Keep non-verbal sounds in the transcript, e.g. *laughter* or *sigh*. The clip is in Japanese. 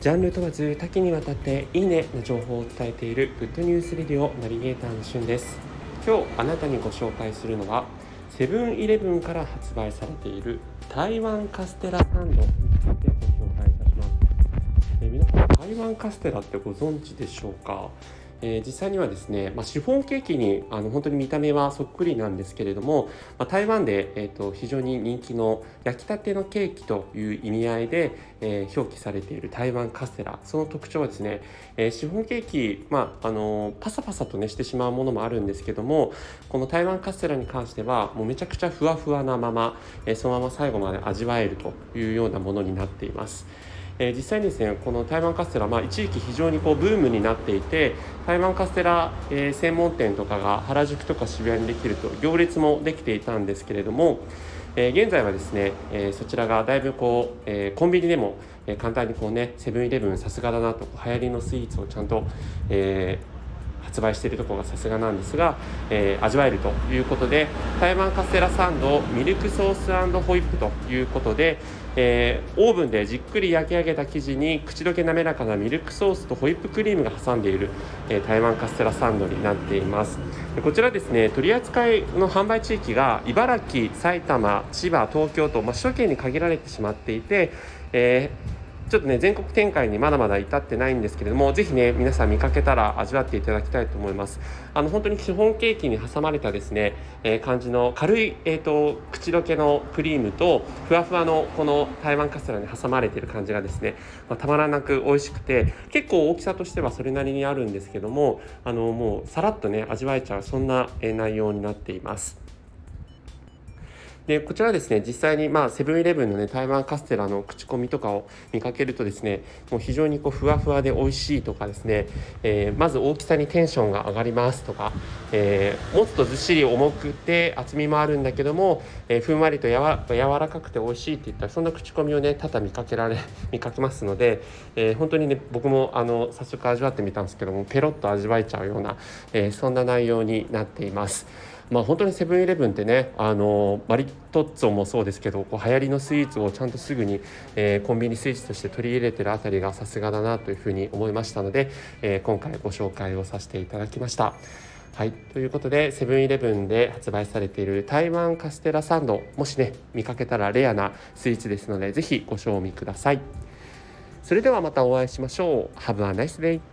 ジャンル問わず多岐にわたっていいねの情報を伝えているグッドニュースレディオナビゲーターのしゅんです。今日あなたにご紹介するのはセブンイレブンから発売されている台湾カステラサンドについてご紹介いたします、え、皆さん台湾カステラってご存知でしょうか？えー、実際にはですね、まあ、シフォンケーキにあの本当に見た目はそっくりなんですけれども、まあ、台湾で、えーと、非常に人気の焼きたてのケーキという意味合いで、えー、表記されている台湾カステラその特徴はですね、えー、シフォンケーキ、まああのパサパサとねしてしまうものもあるんですけどもこの台湾カステラに関してはもうめちゃくちゃふわふわなまま、えそのまま最後まで味わえるというようなものになっています。えー、実際にですねこの台湾カステラ、まあ、一時期非常にこうブームになっていて台湾カステラ、えー、専門店とかが原宿とか渋谷にできると行列もできていたんですけれども、えー、現在はですね、えそちらがだいぶこう、えコンビニでも、え簡単にこうねセブンイレブンさすがだなと流行りのスイーツをちゃんと、え発売しているところがさすがなんですが、えー、味わえるということで台湾カステラサンドミルクソースホイップということで、えー、オーブンでじっくり焼き上げた生地に口どけ滑らかなミルクソースとホイップクリームが挟んでいる、えー、台湾カステラサンドになっています。こちらですね取り扱いの販売地域が茨城埼玉千葉東京と、まあ、首都圏に限られてしまっていて、えーちょっとね全国展開にまだまだ至ってないんですけれどもぜひね皆さん見かけたら味わっていただきたいと思います。あの本当にシフォンケーキに挟まれたですね、えー、感じの軽い、えーと、口どけのクリームとふわふわのこの台湾カステラに挟まれてる感じがですね、まあ、たまらなく美味しくて結構大きさとしてはそれなりにあるんですけどもあのもうさらっとね味わえちゃうそんな内容になっています。でこちらですね実際にまあセブンイレブンのね台湾カステラの口コミとかを見かけるとですねもう非常にこうふわふわで美味しいとかですね、えー、まず大きさにテンションが上がりますとか、えー、もっとずっしり重くて厚みもあるんだけども、えー、ふんわりとやわ柔らかくて美味しいっていったそんな口コミをね多々見かけられ *laughs* 見かけますので、えー、本当にね僕もあの早速味わってみたんですけどもペロッと味わえちゃうような、えー、そんな内容になっています。まあ、本当にセブンイレブンってねあのマリトッツォもそうですけどこう流行りのスイーツをちゃんとすぐに、えー、コンビニスイーツとして取り入れてるあたりがさすがだなというふうに思いましたので、えー、今回ご紹介をさせていただきました。はい、ということでセブンイレブンで発売されている台湾カステラサンドもしね見かけたらレアなスイーツですので是非ご賞味ください。それではまたお会いしましょう。Have a nice day!